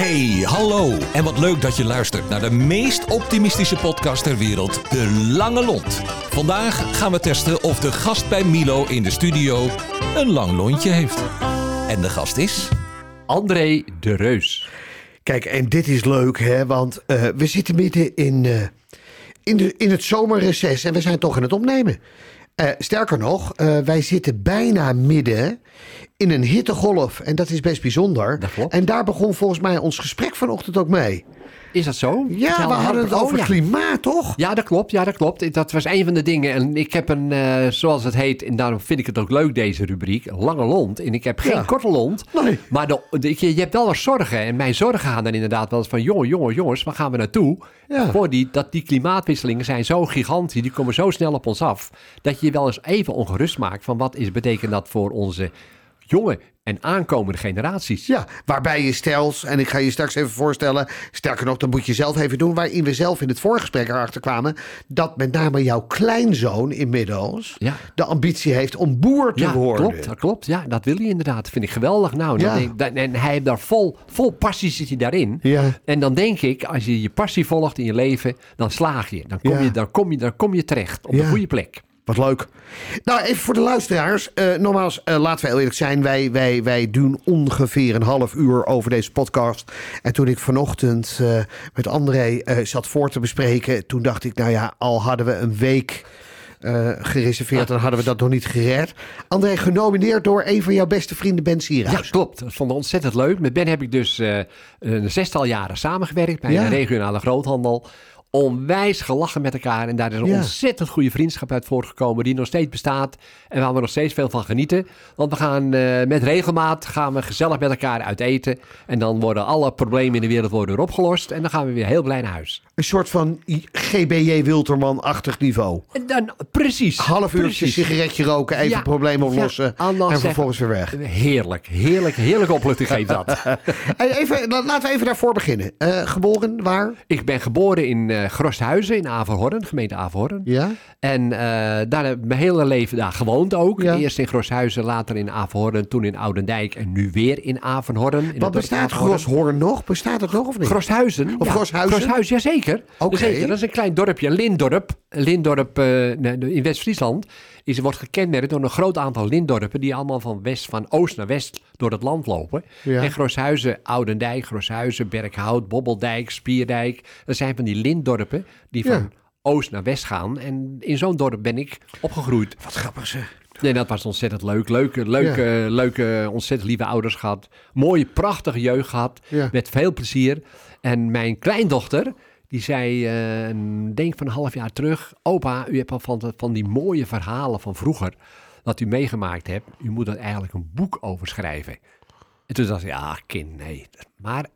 Hey, hallo. En wat leuk dat je luistert naar de meest optimistische podcast ter wereld, De Lange Lont. Vandaag gaan we testen of de gast bij Milo in de studio een lang lontje heeft. En de gast is... André de Reus. Kijk, en dit is leuk, hè, want uh, we zitten midden in, uh, in, in het zomerreces en we zijn toch aan het opnemen. Uh, sterker nog, wij zitten bijna midden in een hittegolf en dat is best bijzonder. En daar begon volgens mij ons gesprek vanochtend ook mee. Is dat zo? Ja, we hadden het Oh, over ja. klimaat, toch? Ja, dat klopt. Ja, dat klopt. Dat was een van de dingen. En ik heb een, eh, zoals het heet, en daarom vind ik het ook leuk, deze rubriek, lange lont. En ik heb geen Ja. korte lont. Nee. Maar de, de- je, je hebt wel wat zorgen. En mijn zorgen gaan dan inderdaad wel eens van, jongen, jongen, jongens, waar gaan we naartoe? Ja. Voor die, dat die klimaatwisselingen zijn zo gigantisch, die komen zo snel op ons af, dat je je wel eens even ongerust maakt van wat is, betekent dat voor onze jonge en aankomende generaties. Ja, waarbij je stels, en ik ga je straks even voorstellen, sterker nog, dat moet je zelf even doen, waarin we zelf in het voorgesprek erachter kwamen, dat met name jouw kleinzoon inmiddels Ja. de ambitie heeft om boer te Ja, worden. klopt, dat klopt. Ja, dat wil hij inderdaad. Vind ik geweldig. Nou, Ja. denk- en hij heeft daar vol, vol passie zit hij daarin. Ja. En dan denk ik, als je je passie volgt in je leven, dan slaag je. Dan kom, je, dan kom, je, dan kom je terecht op de goede plek. Wat leuk. Nou, even voor de luisteraars. Eh nogmaals, eh, laten we heel eerlijk zijn. Wij, wij, wij doen ongeveer een half uur over deze podcast. En toen ik vanochtend eh, met André zat voor te bespreken... toen dacht ik, nou ja, al hadden we een week gereserveerd... dan hadden we dat nog niet gered. André, genomineerd door een van jouw beste vrienden, Ben Ja, Sierhuis. klopt. Dat vond ik ontzettend leuk. Met Ben heb ik dus een zestal jaren samengewerkt bij Ja. een regionale groothandel. Onwijs gelachen met elkaar. En daar is een Ja. ontzettend goede vriendschap uit voortgekomen. Die nog steeds bestaat. En waar we nog steeds veel van genieten. Want we gaan eh, met regelmaat gaan we gezellig met elkaar uit eten. En dan worden alle problemen in de wereld worden weer opgelost. En dan gaan we weer heel blij naar huis. Een soort van GBJ Wilterman-achtig niveau. En dan, precies. Half uurtje precies. sigaretje roken, even Ja, problemen oplossen... en zeggen- vervolgens weer weg. Heerlijk, heerlijk, heerlijke opluchting geeft dat. Even, la- laten we even daarvoor beginnen. Eh, geboren, waar? Ik ben geboren in Grosthuizen in Averhorn, gemeente Averhorn. Ja? En eh, daar heb ik mijn hele leven daar gewoond ook. Ja. Eerst in Groshuizen, later in Averhorn, toen in Oudendijk en nu weer in Averhorn. Wat bestaat. Groshoorn nog? Bestaat het nog of niet? Groshuizen. Of ja. Groshuizen? Groshuizen, jazeker. Zeker. Dat is een klein dorpje. Een lintdorp eh, in West-Friesland is, wordt gekenmerkt door een groot aantal lintdorpen... die allemaal van, west, van oost naar west door het land lopen. Ja. En Groshuizen, Oudendijk, Groshuizen, Berkhout, Bobbeldijk, Spierdijk... dat zijn van die lintdorpen die van Ja. oost naar west gaan. En in zo'n dorp ben ik opgegroeid. Wat grappig zeg. Nee, dat was ontzettend leuk. Leuke, leuke, leuke, ontzettend lieve ouders gehad. Mooie, prachtige jeugd gehad. Ja. Met veel plezier. En mijn kleindochter, die zei, eh, een- denk van een half jaar terug... Opa, u hebt al van, van die mooie verhalen van vroeger... dat u meegemaakt hebt. U moet er eigenlijk een boek over schrijven. En toen dacht ik, ja, kind, nee. Maar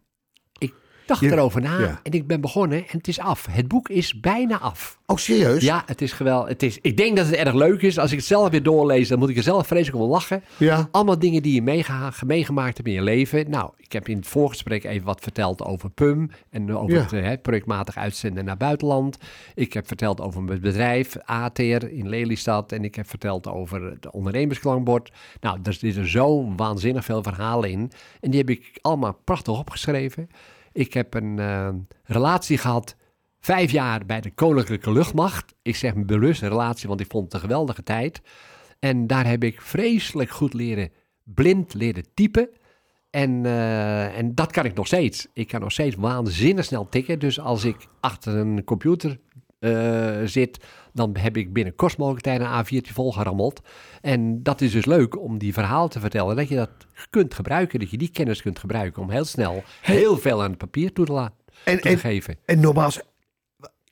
dacht Je- erover na ja. en ik ben begonnen en het is af. Het boek is bijna af. Oh, serieus? Ja, het is geweldig. Het is, ik denk dat het erg leuk is. Als ik het zelf weer doorlees, dan moet ik er zelf vreselijk om lachen. Ja. Allemaal dingen die je meega- meegemaakt hebt in je leven. Nou, ik heb in het voorgesprek even wat verteld over PUM. En over Ja. het eh, hè, projectmatig uitzenden naar buitenland. Ik heb verteld over mijn bedrijf, ATER in Lelystad. En ik heb verteld over het ondernemersklankbord. Nou, er zitten zo waanzinnig veel verhalen in. En die heb ik allemaal prachtig opgeschreven. Ik heb een eh, relatie gehad Vijf jaar bij de Koninklijke Luchtmacht. Ik zeg me bewust een relatie, want ik vond het een geweldige tijd. En daar heb ik vreselijk goed leren, blind leren typen. En, eh, en dat kan ik nog steeds. Ik kan nog steeds waanzinnig snel tikken. Dus als ik achter een computer zit, dan heb ik binnen kort mogelijk tijd een A4'tje volgerammeld. En dat is dus leuk om die verhaal te vertellen. Dat je dat kunt gebruiken, dat je die kennis kunt gebruiken om heel snel heel veel aan het papier toe te laten En, te en, geven. en nogmaals,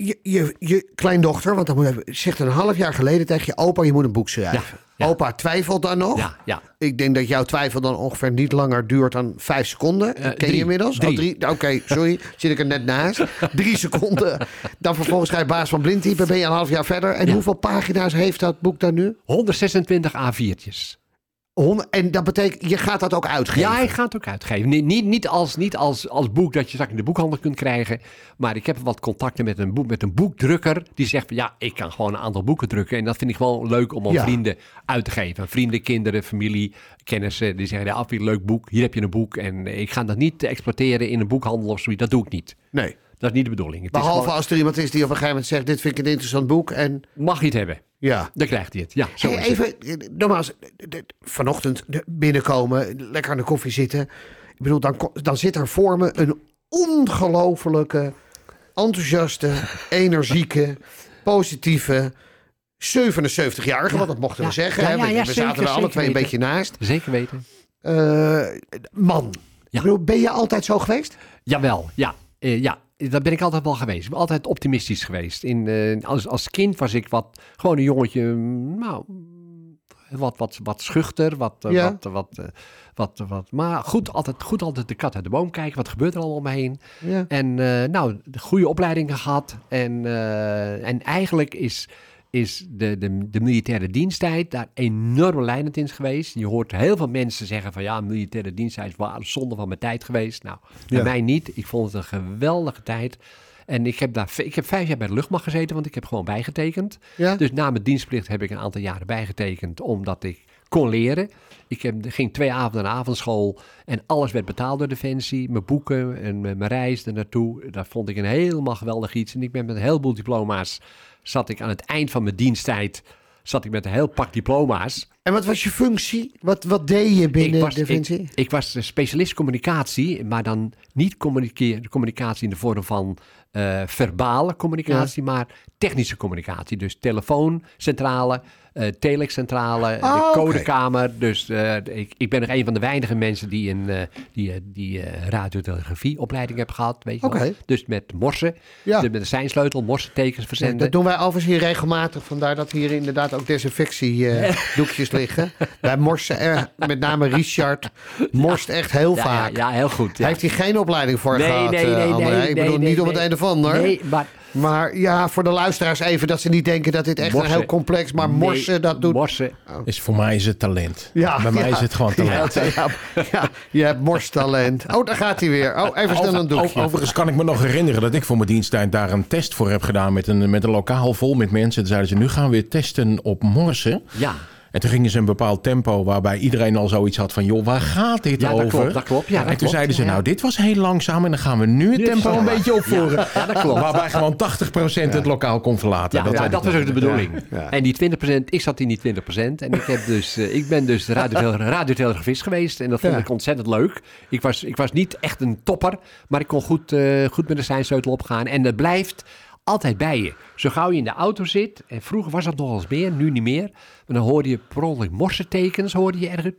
je, je, je kleindochter, want dan moet je, zegt een half jaar geleden tegen je opa, je moet een boek schrijven. Ja, ja. Opa twijfelt dan nog. Ja, ja. Ik denk dat jouw twijfel dan ongeveer niet langer duurt dan vijf seconden. Eh, Ken drie. je inmiddels? Drie. Oh, drie. Oké, sorry. Zit ik er net naast. Drie seconden. Dan vervolgens ga je baas van blindtypen. Ben je een half jaar verder. En Ja. hoeveel pagina's heeft dat boek dan nu? 126 A4'tjes. En dat betekent, je gaat dat ook uitgeven? Ja, ik ga het ook uitgeven. Niet, niet, niet, als, niet als, als boek dat je straks in de boekhandel kunt krijgen. Maar ik heb wat contacten met een, boek, met een boekdrukker. Die zegt van ja, ik kan gewoon een aantal boeken drukken. En dat vind ik wel leuk om aan Ja. vrienden uit te geven. Vrienden, kinderen, familie, kennissen. Die zeggen ja, af, een leuk boek. Hier heb je een boek. En ik ga dat niet exploiteren in een boekhandel of zoiets. Dat doe ik niet. Nee. Dat is niet de bedoeling. Het is Behalve gewoon, als er iemand is die op een gegeven moment zegt, dit vind ik een interessant boek. En mag je het hebben? ja. Dan krijgt hij het. Ja, zo Hey, is het. even, nogmaals, vanochtend binnenkomen, lekker aan de koffie zitten. Ik bedoel, dan, dan zit er voor me een ongelofelijke, enthousiaste, energieke, positieve 77-jarige, want dat mochten we zeggen. Ja, hè? ja, we ja, we zeker, zaten er alle twee een beetje naast. Zeker weten. Eh, man, Ja. ik bedoel, ben je altijd zo geweest? Jawel, ja. Eh, ja, dat ben ik altijd wel geweest. Ik ben altijd optimistisch geweest. In, eh, als, als kind was ik wat, gewoon een jongetje, mm, nou, wat, wat, wat schuchter, wat, eh, Ja. wat, wat, eh, wat, wat, maar goed altijd, goed altijd de kat uit de boom kijken. Wat gebeurt er allemaal om me heen? Ja. En nou, de goede opleidingen gehad. En, en eigenlijk is, is de, de, de militaire diensttijd daar enorm leidend in geweest. Je hoort heel veel mensen zeggen van ja, militaire diensttijd is wel zonde van mijn tijd geweest. Nou, bij Ja. mij niet. Ik vond het een geweldige tijd. En ik heb, daar, ik heb vijf jaar bij de luchtmacht gezeten, want ik heb gewoon bijgetekend. Ja? Dus na mijn dienstplicht heb ik een aantal jaren bijgetekend, omdat ik kon leren. Ik heb, ging twee avonden naar avondschool en alles werd betaald door Defensie. Mijn boeken en mijn reis naartoe. Dat vond ik een helemaal geweldig iets. En ik ben met een heleboel diploma's, zat ik aan het eind van mijn diensttijd, zat ik met een heel pak diploma's. En wat was je functie? Wat, wat deed je binnen ik was, Defensie? Ik, ik was specialist communicatie, maar dan niet communicatie, communicatie in de vorm van eh, verbale communicatie, maar technische communicatie. Dus telefooncentrale, eh telexcentrale, Ah, de oké. codekamer. Dus eh, ik, ik ben nog een van de weinige mensen die een eh, die, die radiotelegrafieopleiding heb gehad. Weet je. Oké. Dus met morsen, Ja. dus met een seinsleutel, morsentekens verzenden. Dat doen wij overigens hier regelmatig. Vandaar dat hier inderdaad ook desinfectiedoekjes liggen. Wij morsen er, met name Richard, morst echt heel ja, vaak. Ja, ja, heel goed. Ja. Hij heeft hier geen opleiding voor nee, gehad, nee, eh, nee, André. nee, Ik bedoel, nee, niet om nee. het een of ander. Nee, maar Maar ja, voor de luisteraars even, dat ze niet denken dat dit echt Morsen. een heel complex... Maar morsen, Nee, dat doet... Morsen, Is voor mij is het talent. Ja, Bij mij ja. is het gewoon talent. Ja, ja, ja, je hebt morstalent. Oh, daar gaat hij weer. Oh, even snel een doekje. Over- overigens kan ik me nog herinneren dat ik voor mijn diensttijd daar een test voor heb gedaan met een, met een lokaal vol met mensen. Toen zeiden ze, nu gaan we weer testen op morsen. ja. En toen gingen ze een bepaald tempo waarbij iedereen al zoiets had van, joh, waar gaat dit Ja, dat over? klopt, dat klopt. Ja, dat en toen klopt. zeiden ze, Ja, nou, dit was heel langzaam en dan gaan we nu het tempo een beetje opvoeren. Ja, dat klopt. Waarbij gewoon 80% het lokaal kon verlaten. Ja, dat, dat was ook de bedoeling. En die 20%, ik zat in die 20%. En ik, heb dus, eh, ik ben dus radiotele- radiotelegrafist geweest. En dat vond ik ontzettend leuk. Ik was, ik was niet echt een topper. Maar ik kon goed, eh, goed met de seinsleutel opgaan. En dat blijft altijd bij je. Zo gauw je in de auto zit. En vroeger was dat nog eens meer, nu niet meer. Maar dan hoorde je per ongeluk morsetekens. Hoorde je ergens...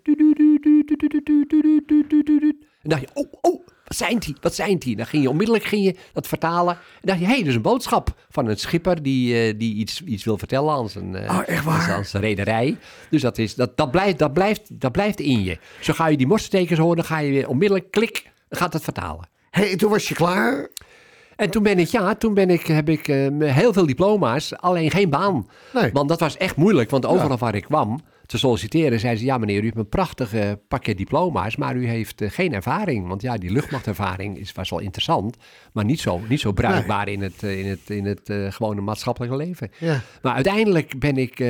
En dacht je, oh, oh, wat zijn die? Wat zijn die? Dan ging je onmiddellijk ging je dat vertalen. En dacht je, hé, hey, dat is een boodschap van een schipper die, eh, die iets, iets wil vertellen aan zijn, eh, Oh, waar? aan zijn- rederij. Dus dat, is, dat, dat, blijft, dat, blijft, dat blijft in je. Zo ga je die morsetekens horen, dan ga je weer onmiddellijk, klik, dan gaat het vertalen. Hey, toen was je klaar. En toen ben ik, ja, toen ben ik, heb ik eh, heel veel diploma's, alleen geen baan. Nee. Want dat was echt moeilijk, want overal waar ik kwam te solliciteren, zeiden ze, ja meneer, u hebt een prachtig eh, pakket diploma's, maar u heeft eh, geen ervaring. Want ja, die luchtmachtervaring is, was wel interessant, maar niet zo, niet zo bruikbaar in het, eh, in het, in het eh, gewone maatschappelijke leven. Ja. Maar uiteindelijk ben ik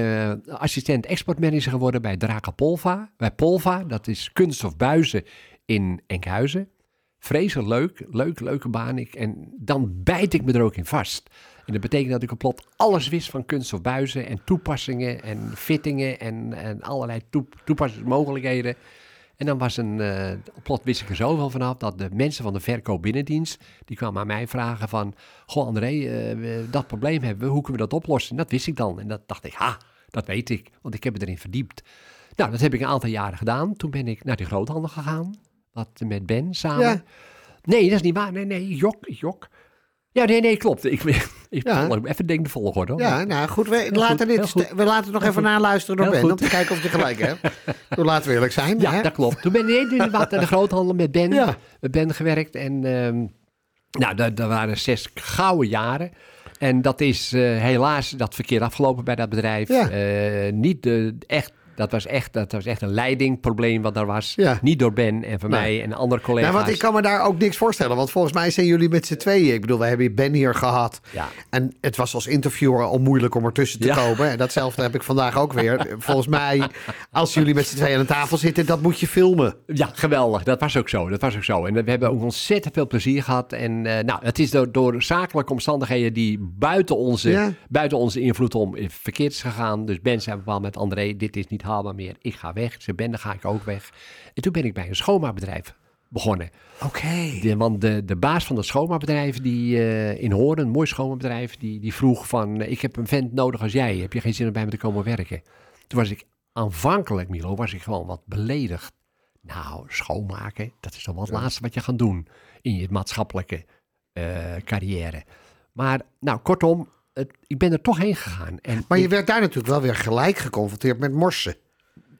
assistent exportmanager geworden bij Draka Polva. Bij Polva, dat is kunststof buizen in Enkhuizen. Vreselijk leuk, leuk, leuke baan. Ik, en dan bijt ik me er ook in vast. En dat betekent dat ik op plot alles wist van kunststof buizen en toepassingen en fittingen en, en allerlei toe, toepassingsmogelijkheden. En dan was een, eh op plot wist ik er zoveel vanaf dat de mensen van de verkoop binnendienst, die kwamen aan mij vragen van, goh André, eh, dat probleem hebben we, hoe kunnen we dat oplossen? En dat wist ik dan. En dat dacht ik, ha, dat weet ik, want ik heb me erin verdiept. Nou, dat heb ik een aantal jaren gedaan. Toen ben ik naar de groothandel gegaan, wat met Ben samen. Ja. Nee, dat is niet waar. Nee, nee, jok, jok. Ja, nee, nee, klopt. Ik, ik, Ja. Even denk de volgorde. hoor. Ja, nou goed. We, laten, dit, goed. we laten het nog even naluisteren door Heel Ben. goed. Om te kijken of je gelijk hebt. Toen laten we eerlijk zijn. Ja, hè? dat klopt. Toen ben ik naar de groothandel met Ben, Ja. met Ben gewerkt. En ehm, nou, dat, dat waren zes gouden jaren. En dat is eh, helaas dat verkeer afgelopen bij dat bedrijf. Ja. Eh, niet de, echt Dat was echt, dat was echt een leidingprobleem wat daar was. Ja. Niet door Ben en van Nee. mij en andere collega's. Nou, want ik kan me daar ook niks voorstellen. Want volgens mij zijn jullie met z'n tweeën. Ik bedoel, we hebben Ben hier gehad. Ja. En het was als interviewer al moeilijk om ertussen te Ja. komen. En datzelfde heb ik vandaag ook weer. Volgens mij, als jullie met z'n tweeën aan tafel zitten, dat moet je filmen. Ja, geweldig. Dat was ook zo. Dat was ook zo. En we hebben ook ontzettend veel plezier gehad. En eh, nou, het is door, door zakelijke omstandigheden die buiten onze, buiten onze invloed om eh, verkeerd is gegaan. Dus Ben zei bepaald met André, dit is niet haalbaar meer. Ik ga weg. Ze Ben, dan ga ik ook weg. En toen ben ik bij een schoonmaakbedrijf begonnen. Oké. De, want de, de baas van het schoonmaakbedrijf die, eh, in Hoorn, een mooi schoonmaakbedrijf, die, die vroeg van... eh, ik heb een vent nodig als jij. Heb je geen zin om bij me te komen werken? Toen was ik aanvankelijk, Milo, was ik gewoon wat beledigd. Nou, schoonmaken, dat is toch wel het laatste wat je gaat doen in je maatschappelijke eh, carrière. Maar, nou, kortom, het, ik ben er toch heen gegaan. En Maar je ik- werd daar natuurlijk wel weer gelijk geconfronteerd met morsen.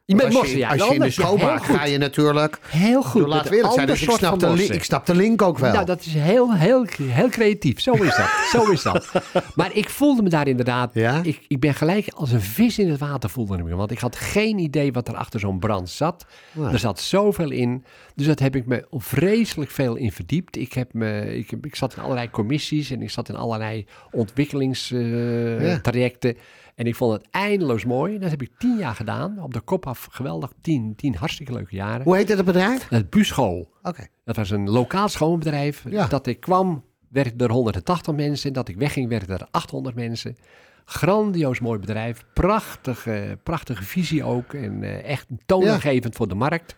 Je bent als je, ja. als je wel, in de schoonmaak ga je natuurlijk... Heel goed. bedoel, laten we eerlijk zijn, dus ik snap, de, li- ik snap de link ook wel. Nou, dat is heel, heel, heel creatief. Zo is dat. Zo is dat. Maar ik voelde me daar inderdaad... Ja? Ik, ik ben gelijk als een vis in het water voelde ik me. Want ik had geen idee wat er achter zo'n brand zat. Er zat zoveel in. Dus dat heb ik me vreselijk veel in verdiept. Ik, heb me, ik, ik zat in allerlei commissies en ik zat in allerlei ontwikkelingstrajecten. En ik vond het eindeloos mooi. Dat heb ik tien jaar gedaan. Op de kop af. Geweldig. Tien, tien hartstikke leuke jaren. Hoe heet het bedrijf? Het Buscho. Oké. Dat was een lokaal schoonbedrijf. Ja. Dat ik kwam, werkten er 180 mensen. Dat ik wegging, werkten er 800 mensen. Grandioos mooi bedrijf. Prachtige, prachtige visie ook. En eh, echt toonaangevend voor de markt.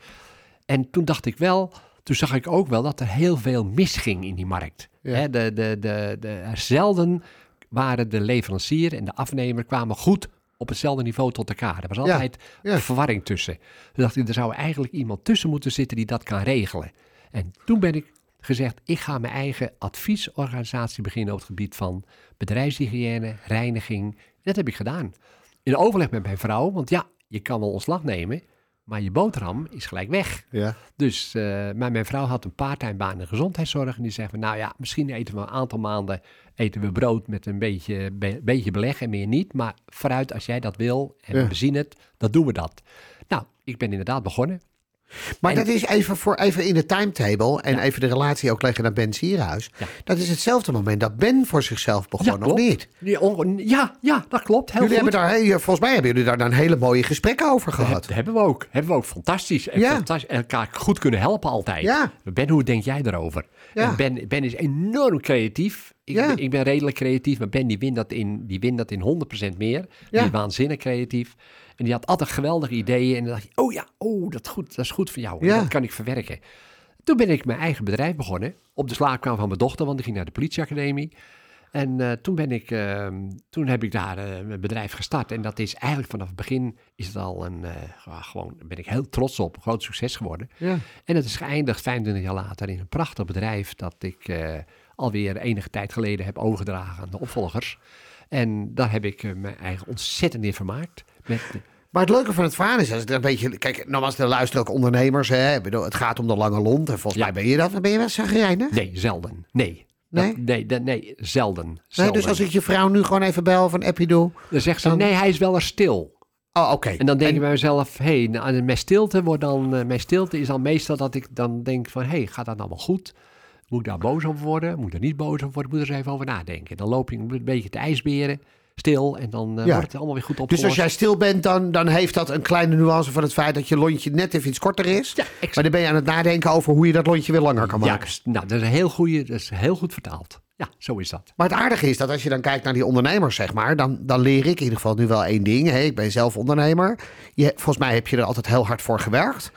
En toen dacht ik wel, toen zag ik ook wel dat er heel veel misging in die markt. Ja. De, de, de, de, zelden waren de leverancier en de afnemer kwamen goed op hetzelfde niveau tot elkaar. Er was Ja. altijd Ja. verwarring tussen. Toen dacht ik, er zou eigenlijk iemand tussen moeten zitten die dat kan regelen. En toen ben ik gezegd, ik ga mijn eigen adviesorganisatie beginnen op het gebied van bedrijfshygiëne, reiniging. Dat heb ik gedaan. In overleg met mijn vrouw, want ja, je kan wel ontslag nemen, maar je boterham is gelijk weg. Ja. Dus eh, maar mijn vrouw had een parttime baan in de gezondheidszorg. En die zei van, nou ja, misschien eten we een aantal maanden eten we brood met een beetje, be- beetje beleg en meer niet. Maar vooruit, als jij dat wil en Ja. we zien het, dan doen we dat. Nou, ik ben inderdaad begonnen. Maar En- dat is even, voor, even in de timetable en Ja. even de relatie ook leggen naar Ben Sierhuis. Ja. Dat is hetzelfde moment dat Ben voor zichzelf begon, of klopt. niet? Ja, Ja, ja, dat klopt. Heel Jullie goed. hebben daar, he- volgens mij hebben jullie daar dan hele mooie gesprekken over gehad. Dat hebben we ook. Hebben we ook. Fantastisch. En Ja. fantastisch. En elkaar goed kunnen helpen altijd. Ja. Ben, hoe denk jij daarover? Ja. En Ben, ben is enorm creatief. Ik, Ja. ben, ik ben redelijk creatief, maar Ben die wint dat in, die wint dat in 100% meer. Die Ja. is waanzinnig creatief. En die had altijd geweldige ideeën. En dan dacht je, oh ja, oh, dat, is goed, dat is goed voor jou. Ja. Dat kan ik verwerken. Toen ben ik mijn eigen bedrijf begonnen. Op de slaapkamer van mijn dochter, want die ging naar de politieacademie. En eh, toen, ben ik, eh, toen heb ik daar eh, een bedrijf gestart. En dat is eigenlijk vanaf het begin is het al een, eh, gewoon, ben ik heel trots op, een groot succes geworden. Ja. En het is geëindigd 25 jaar later in een prachtig bedrijf dat ik alweer enige tijd geleden heb overgedragen aan de opvolgers. En daar heb ik eh, mijn eigen ontzettend in vermaakt. Met de- Maar het leuke van het verhaal is, dat het een beetje... Kijk, nogmaals, er luisteren ook ondernemers. Hè? Bedoel, Het gaat om de lange lont. En volgens Ja. mij ben je dat. Ben je wel zagrijnig? nee, zelden. Nee. Dat- Nee? nee, dat- nee, zelden. Nee, dus als ik je vrouw nu gewoon even bel van appie doe. Dan zegt ze, dan- nee, hij is wel er stil. Oh, oké. En dan denk ik bij mezelf, hé, hey, nou, mijn stilte wordt dan, eh, mijn stilte is dan meestal dat ik dan denk van, hé, hey, gaat dat nou wel goed? Moet ik daar boos over worden? Moet ik daar niet boos over worden? Moet er eens even over nadenken. Dan loop je een beetje te ijsberen, stil, en dan eh, Ja. wordt het allemaal weer goed opgelost. Dus als jij stil bent, dan, dan heeft dat een kleine nuance van het feit dat je lontje net even iets korter is. Ja, exact. Maar dan ben je aan het nadenken over hoe je dat lontje weer langer kan maken. Juist, nou, dat is, een heel goeie, dat is heel goed vertaald. Ja, zo is dat. Maar het aardige is dat als je dan kijkt naar die ondernemers, zeg maar, dan, dan leer ik in ieder geval nu wel één ding. Hè? Ik ben zelf ondernemer. Je, volgens mij heb je er altijd heel hard voor gewerkt.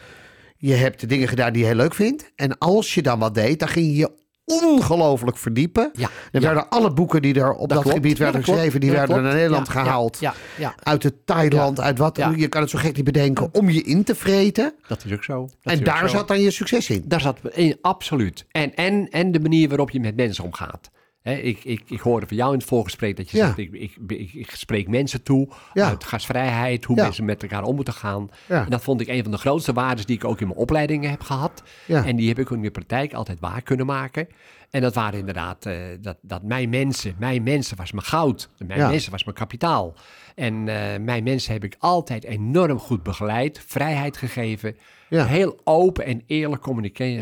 Je hebt de dingen gedaan die je heel leuk vindt. En als je dan wat deed, dan ging je je ongelooflijk verdiepen. Ja, Er ja. werden alle boeken die er op dat, gebied werden geschreven, die werden naar. Nederland gehaald. Ja, ja, Uit het Thailand, uit wat. Je kan het zo gek niet bedenken om je in te vreten. dat is ook zo. Dat en daar zo. zat dan je succes in. Daar zat in, absoluut. En, en, en de manier waarop je met mensen omgaat. Hè, ik, ik, ik hoorde van jou in het voorgesprek dat je Ja. zegt, ik, ik, ik, ik spreek mensen toe Ja. uit gastvrijheid, hoe Ja. mensen met elkaar om moeten gaan. En dat vond ik een van de grootste waarden die ik ook in mijn opleidingen heb gehad. En die heb ik ook in de praktijk altijd waar kunnen maken. En dat waren inderdaad, eh, dat, dat mijn mensen, mijn mensen was mijn goud. Mijn mensen was mijn kapitaal. En eh, mijn mensen heb ik altijd enorm goed begeleid, vrijheid gegeven. Heel open en eerlijk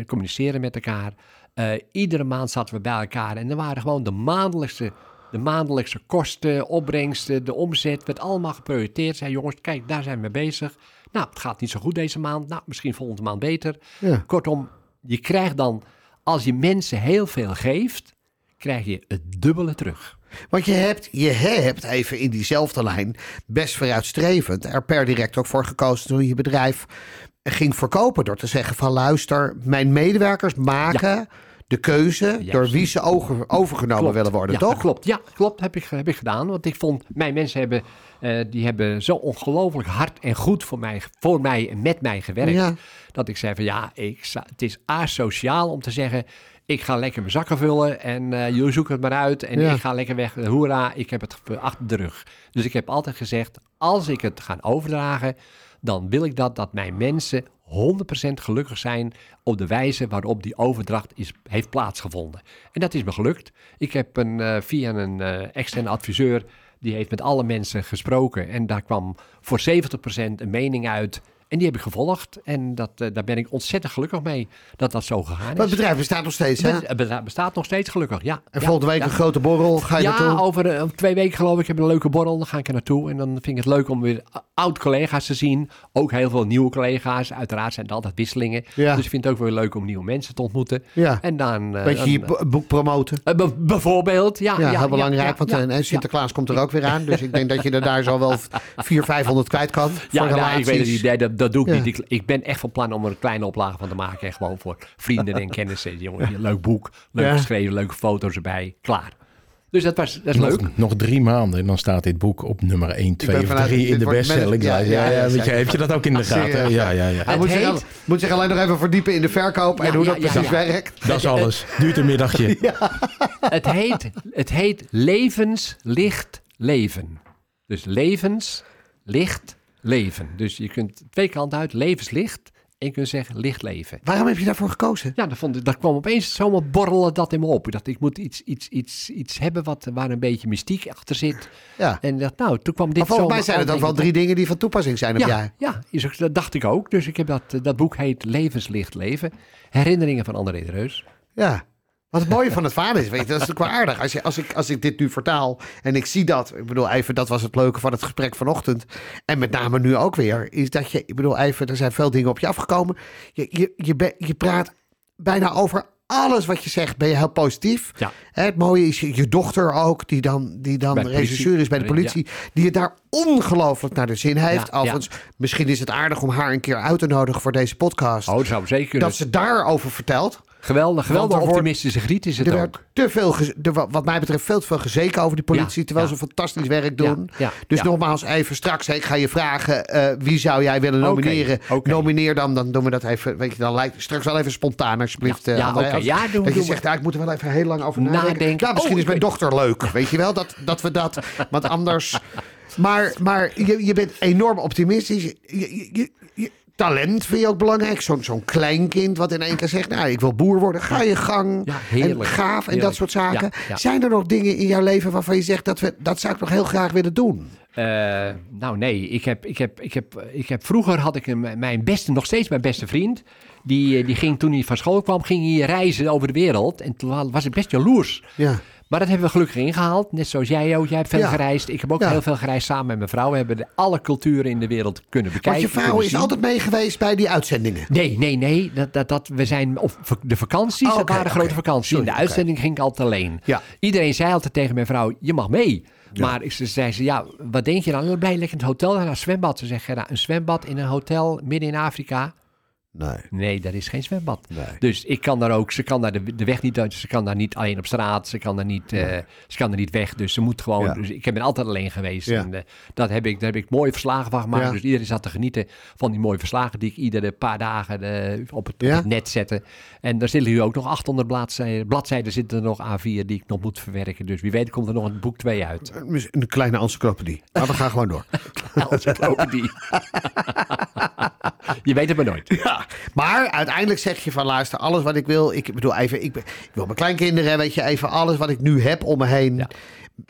communiceren met elkaar. Eh, iedere maand zaten we bij elkaar en er waren gewoon de maandelijkse, de maandelijkse kosten, opbrengsten, de omzet, werd allemaal geprioriteerd. Zei jongens, kijk, daar zijn we mee bezig. Nou, het gaat niet zo goed deze maand. Nou, misschien volgende maand beter. Ja. Kortom, je krijgt dan, als je mensen heel veel geeft, krijg je het dubbele terug. Want je hebt, je hebt even in diezelfde lijn best vooruitstrevend er per direct ook voor gekozen toen je bedrijf ging verkopen. Door te zeggen van luister, mijn medewerkers maken de keuze door wie ze over, overgenomen Klopt. willen worden, ja, toch? klopt. Ja, klopt. Heb ik, heb ik gedaan. Want ik vond, mijn mensen hebben, eh, die hebben zo ongelooflijk hard en goed voor mij, voor mij en met mij gewerkt. Ja. Dat ik zei van ja, ik, het is asociaal om te zeggen... ik ga lekker mijn zakken vullen en eh jullie zoeken het maar uit... en Ja. ik ga lekker weg. Hoera, ik heb het achter de rug. Dus ik heb altijd gezegd, als ik het ga overdragen... dan wil ik dat, dat mijn mensen 100% gelukkig zijn op de wijze waarop die overdracht is, heeft plaatsgevonden. En dat is me gelukt. Ik heb een, eh, via een eh, externe adviseur, die heeft met alle mensen gesproken. En daar kwam voor 70% een mening uit. En die heb ik gevolgd. En dat, eh, daar ben ik ontzettend gelukkig mee dat dat zo gegaan Maar is. het bedrijf bestaat nog steeds, hè? Het bedrijf bestaat nog steeds gelukkig, ja. En Ja, volgende week ja. een grote borrel, ga je Ja, naartoe? over eh, twee weken geloof ik heb ik een leuke borrel. Dan ga ik er naartoe. En dan vind ik het leuk om weer oud-collega's te zien. Ook heel veel nieuwe collega's. Uiteraard zijn er altijd wisselingen. Ja. Dus ik vind het ook weer leuk om nieuwe mensen te ontmoeten. Ja. En dan... eh, Beetje je boek promoten. bijvoorbeeld, ja. Ja, ja, heel belangrijk, ja, want ja, en ja. Sinterklaas komt er ook weer aan. Dus ik denk dat je er daar zo wel 400, 500 kwijt kan. Ja, nou, ik weet het niet. Dat, dat doe ik Ja. niet. Ik, ik ben echt van plan om er een kleine oplage van te maken. En gewoon voor vrienden en kennissen. Jongen, leuk boek, leuk Ja. geschreven, leuke foto's erbij. Klaar. Dus dat, was, dat is Nog, leuk. nog drie maanden en dan staat dit boek op nummer 1, 2 ben of vanuit- 3 in de bestselling. ja, Ja, heb je dat ook in de gaten? Ja, ja, ja. Hij moet, zich, heet- moet zich alleen nog even verdiepen in de verkoop en Ja, hoe ja, dat precies ja. werkt. Dat is alles. Duurt een middagje. Het heet, het heet levens, licht, leven. Dus levens, licht, leven. Dus je kunt twee kanten uit, levenslicht. En je kunt zeggen licht leven. Waarom heb je daarvoor gekozen? Ja, dat, vond ik, dat kwam opeens zomaar borrelen dat in me op. Ik dacht, ik moet iets, iets, iets, iets hebben wat, waar een beetje mystiek achter zit. Ja. En dacht, nou, toen kwam dit Maar volgens mij zijn het ook wel drie dingen die van toepassing zijn op ja, ja is dat dacht ik ook. Dus ik heb dat, eh, dat boek heet Levenslicht Leven. Herinneringen van André de Reus. Ja. Wat het mooie van het vader is, weet je, dat is natuurlijk wel aardig. Als, je, als, ik, als ik dit nu vertaal en ik zie dat, ik bedoel even, dat was het leuke van het gesprek vanochtend. En met name nu ook weer, is dat je, ik bedoel even, er zijn veel dingen op je afgekomen. Je, je, je, be- je praat bijna over alles wat je zegt, ben je heel positief. Ja. Het mooie is je, je dochter ook, die dan, die dan regisseur is bij de Ja. politie, die het daar ongelooflijk naar de zin heeft. Ja, misschien is het aardig om haar een keer uit te nodigen voor deze podcast. Oh, dat zou zeker dat ze daarover vertelt. Geweldig, geweldig optimistische griet is het Er ook. te veel, er, wat mij betreft, veel te veel gezeken over die politie. Ja, terwijl ja. ze fantastisch werk doen. ja, dus nogmaals, even straks. Ik ga je vragen, eh, wie zou jij willen nomineren? Nomineer dan, dan doen we dat even. Weet je, dan lijkt straks wel even spontaan, alsjeblieft. Ja, eh, ja. Als- doen- dat je zegt, nou, ik moet er wel even heel lang over nadenken. Misschien Oh, is mijn dochter leuk. Weet je wel, dat, dat we dat. Want anders. Maar, maar je, je bent enorm optimistisch. Je- je- talent vind je ook belangrijk. Zo'n zo'n kleinkind wat in één keer zegt... nou, ik wil boer worden. Ga je gang. Ja, heerlijk. En gaaf en Heerlijk. dat soort zaken. Ja, ja. Zijn er nog dingen in jouw leven waarvan je zegt... dat, we, dat zou ik nog heel graag willen doen? Eh, nou nee, ik heb, ik heb, ik heb, ik heb, vroeger had ik een, mijn beste, nog steeds mijn beste vriend. Die, eh, die ging toen hij van school kwam, ging hij reizen over de wereld. En toen was ik best jaloers. Ja. Maar dat hebben we gelukkig ingehaald. Net zoals jij ook. Jij hebt veel Ja. gereisd. Ik heb ook Ja. heel veel gereisd samen met mijn vrouw. We hebben de, alle culturen in de wereld kunnen bekijken. Want je vrouw is zien. altijd mee geweest bij die uitzendingen. Nee, nee, nee. Dat, dat, dat, we zijn vak- de vakanties, Oh, dat waren grote oké. vakanties. Sorry, in de uitzending ging ik altijd alleen. Ja. Iedereen zei altijd tegen mijn vrouw, je mag mee. Maar ze zei ze, ja, wat denk je dan? Dan blijf lekker in het hotel naar een zwembad. Ze zeggen, een zwembad in een hotel midden in Afrika. Nee. Nee, daar is geen zwembad. Nee. Dus ik kan daar ook, ze kan daar de, de weg niet uit, ze kan daar niet alleen op straat, ze kan daar niet, eh, ze kan er niet weg. Dus ze moet gewoon, Ja. dus ik ben altijd alleen geweest. Ja. En eh, dat heb ik, daar heb ik mooie verslagen van gemaakt. Ja. Dus iedereen zat te genieten van die mooie verslagen die ik iedere paar dagen eh, op, het, op Ja. het net zette. En daar zitten nu ook nog 800 bladzijden, bladzijden zitten er nog A4 die ik nog moet verwerken. Dus wie weet komt er nog een boek 2 uit. Een kleine encyclopedie. Maar we gaan gewoon door. Encyclopedie. Je weet het maar nooit. Ja, maar uiteindelijk zeg je van luister, alles wat ik wil, ik bedoel even, ik, ik wil mijn kleinkinderen, weet je, even alles wat ik nu heb om me heen. Ja.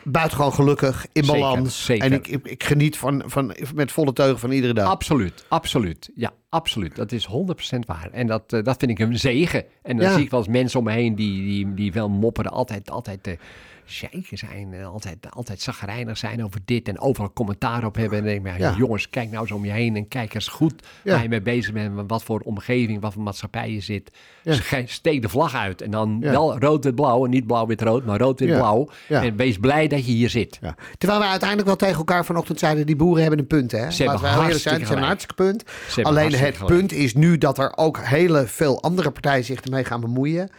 Buitengewoon gelukkig, in Zeker, balans. zeker. En ik, ik, ik geniet van, van, met volle teugen van iedere dag. Absoluut, absoluut. Ja, absoluut. Dat is 100% waar. En dat, eh, dat vind ik een zegen. En dan Ja. zie ik wel eens mensen om me heen die, die, die wel mopperen, altijd, altijd de zeiken zijn, eh, altijd, altijd zagrijnig zijn over dit en overal commentaar op hebben. En denk ik, maar, Ja. jongens, kijk nou eens om je heen en kijk eens goed Ja. waar je mee bezig bent, wat voor omgeving, wat voor maatschappij je zit. Ja. Steek de vlag uit en dan wel rood-wit-blauw en niet blauw-wit-rood, maar rood-wit-blauw. Ja. En wees blij dat je hier zit. Terwijl we uiteindelijk wel tegen elkaar vanochtend zeiden, die boeren hebben een punt. Hè? Ze hebben we zijn, hartstikke ze hebben een hartstikke punt. Alleen het gelijk. punt is nu dat er ook hele veel andere partijen zich ermee gaan bemoeien.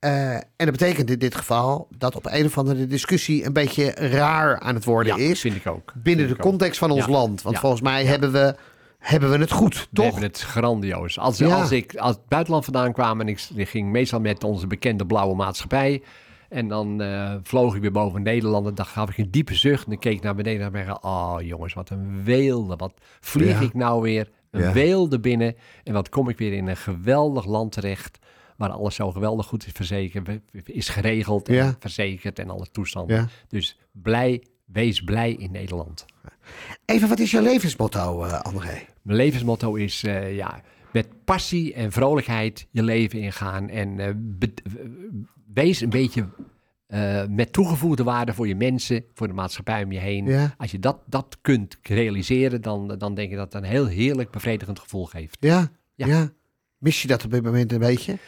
Eh, en dat betekent in dit geval dat op een of andere discussie een beetje raar aan het worden Ja, is. vind ik ook. binnen de ook. context van ons Ja. land. Want Ja. volgens mij hebben, we, hebben we het goed, We toch? hebben het grandioos. Als, als ik als het buitenland vandaan kwam en ik, ik ging meestal met onze bekende blauwe maatschappij. En dan eh, vloog ik weer boven Nederland en dan gaf ik een diepe zucht. En dan keek ik naar beneden en dacht oh jongens, wat een weelde. Wat vlieg ik nou weer een weelde binnen. En wat kom ik weer in een geweldig land terecht. Waar alles zo geweldig goed is verzekerd, is geregeld en Ja. verzekerd en alle toestanden. Ja. Dus blij, wees blij in Nederland. Even, wat is jouw levensmotto, eh, André? Mijn levensmotto is eh, ja, met passie en vrolijkheid je leven ingaan. En eh, be- wees een beetje met toegevoegde waarde voor je mensen, voor de maatschappij om je heen. Ja. Als je dat, dat kunt realiseren, dan, dan denk ik dat het een heel heerlijk bevredigend gevoel geeft. Ja? ja? Ja. Mis je dat op dit moment een beetje?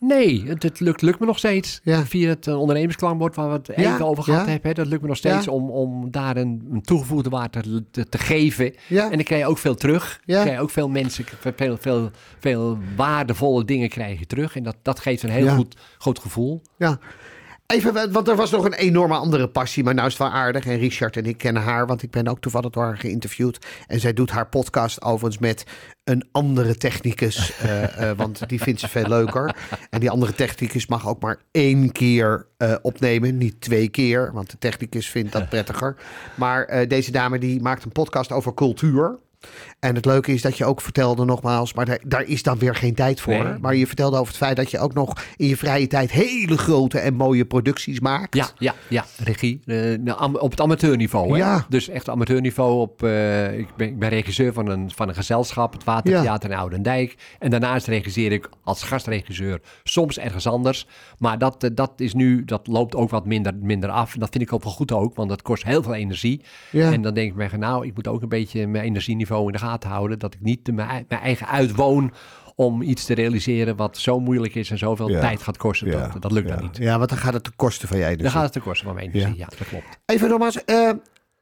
Nee, het, het lukt, lukt me nog steeds. Ja. Via het uh, ondernemingsklankbord waar we het Ja, even over gehad ja. hebben. Hè, dat lukt me nog steeds om, om daar een, een toegevoegde waarde te, te, te geven. En dan krijg je ook veel terug. Dan krijg je ook veel mensen, veel, veel, veel waardevolle dingen krijg je terug. En dat, dat geeft een heel goed, goed gevoel. Ja. Even, want er was nog een enorme andere passie, maar nou is het wel aardig. En Richard en ik kennen haar, want ik ben ook toevallig door haar geïnterviewd. En zij doet haar podcast overigens met een andere technicus, eh, eh, want die vindt ze veel leuker. En die andere technicus mag ook maar één keer eh, opnemen, niet twee keer, want de technicus vindt dat prettiger. Maar deze dame die maakt een podcast over cultuur. En het leuke is dat je ook vertelde nogmaals, maar daar, daar is dan weer geen tijd voor. Nee. Maar je vertelde over het feit dat je ook nog in je vrije tijd hele grote en mooie producties maakt. Ja, ja, ja. Regie. eh, nou, op het amateurniveau. Hè? Ja. Dus echt amateurniveau. Op, eh, ik, ben, ik ben regisseur van een, van een gezelschap, het Watertheater in Oudendijk. En daarnaast regisseer ik als gastregisseur soms ergens anders. Maar dat, eh, dat is nu, dat loopt ook wat minder, minder af. Dat vind ik ook wel goed ook, want dat kost heel veel energie. Ja. En dan denk ik me, nou, ik moet ook een beetje mijn energieniveau in de gaten houden. Dat ik niet mijn, ei- mijn eigen uitwoon om iets te realiseren wat zo moeilijk is en zoveel Ja. tijd gaat kosten. Dat, dat lukt ja. dan niet. Ja, want dan gaat het ten koste van jij. Dan gaat het ten koste van mijn energie. Ja, dat klopt. Even nogmaals, eh,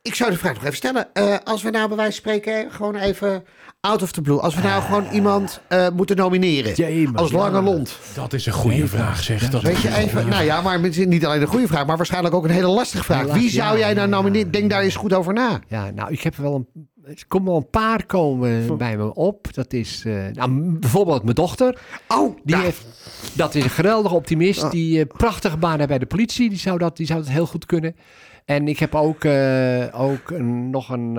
ik zou de vraag nog even stellen. Eh, als we nou bij wijze van spreken gewoon even out of the blue. Als we nou gewoon iemand eh, moeten nomineren. Jee, als ja. lange lont. Dat is een goede vraag, zeg. Dat Weet je even, nou ja, maar niet alleen een goede vraag, maar waarschijnlijk ook een hele lastige vraag. Wie zou jij nou nomineren? Denk daar eens goed over na. Ja, nou, ik heb wel een. Er komen wel een paar komen bij me op. Dat is eh, nou, bijvoorbeeld mijn dochter. Oh, Die heeft, dat is een geweldige optimist. Oh. Die eh, prachtige baan heeft bij de politie. Die zou dat, die zou dat heel goed kunnen. En ik heb ook, eh, ook een, nog een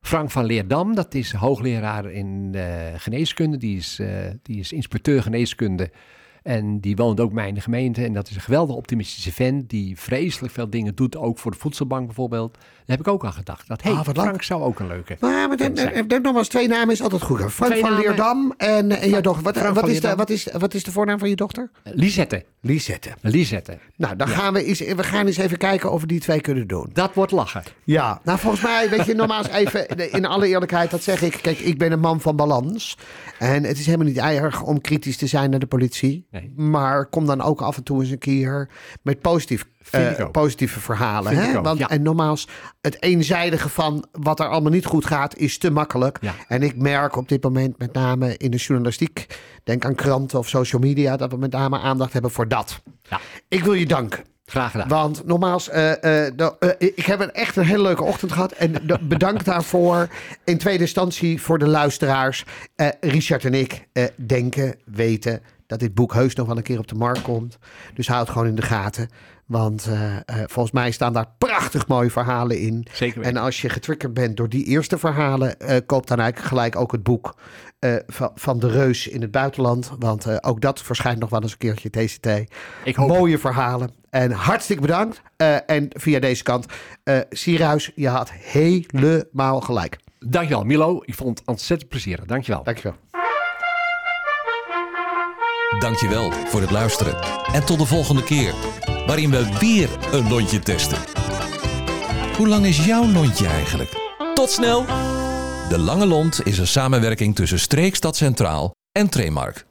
Frank van Leerdam. Dat is hoogleraar in geneeskunde. Die is, die is inspecteur geneeskunde. En die woont ook bij mij in de gemeente. En dat is een geweldig optimistische vent. Die vreselijk veel dingen doet. Ook voor de voedselbank bijvoorbeeld. Daar heb ik ook aan gedacht. Dat, hey, Ah. Frank zou ook een leuke. maar, maar dan, dan, dan nogmaals, twee namen is altijd goed. Frank Twee van namen. Leerdam en, en jouw dochter. Wat, wat, is de, wat, is, wat is de voornaam van je dochter? Lisette. Lisette. Lisette. Nou, dan gaan we, eens, we gaan eens even kijken of we die twee kunnen doen. Dat wordt lachen. Ja, nou volgens mij, weet je, nogmaals even in alle eerlijkheid, dat zeg ik. Kijk, ik ben een man van balans. En het is helemaal niet erg om kritisch te zijn naar de politie. Nee. Maar kom dan ook af en toe eens een keer met positief, eh, positieve verhalen. Hè? Want, ja. En nogmaals, het eenzijdige van wat er allemaal niet goed gaat, is te makkelijk. Ja. En ik merk op dit moment met name in de journalistiek, denk aan kranten of social media, dat we met name aandacht hebben voor dat. Ja. Ik wil je danken. Graag gedaan. Want nogmaals, de- eh, ik heb een echt een hele leuke ochtend gehad. En de- bedankt daarvoor. In tweede instantie voor de luisteraars. Richard en ik denken, weten dat dit boek heus nog wel een keer op de markt komt. Dus houd het gewoon in de gaten. Want eh, eh, volgens mij staan daar prachtig mooie verhalen in. Zeker. En als je getriggerd bent door die eerste verhalen, eh, koop dan eigenlijk gelijk ook het boek van, van de Reus in het buitenland. Want ook dat verschijnt nog wel eens een keertje TCT. Ik hoop Mooie verhalen. En hartstikke bedankt. En via deze kant, Sierhuis, je had helemaal gelijk. Dankjewel, Milo. Ik vond het ontzettend plezierig. Dankjewel. Dankjewel. Dankjewel voor het luisteren. En tot de volgende keer, waarin we weer een lontje testen. Hoe lang is jouw lontje eigenlijk? Tot snel! De Lange Lont is een samenwerking tussen Streekstad Centraal en Tremark.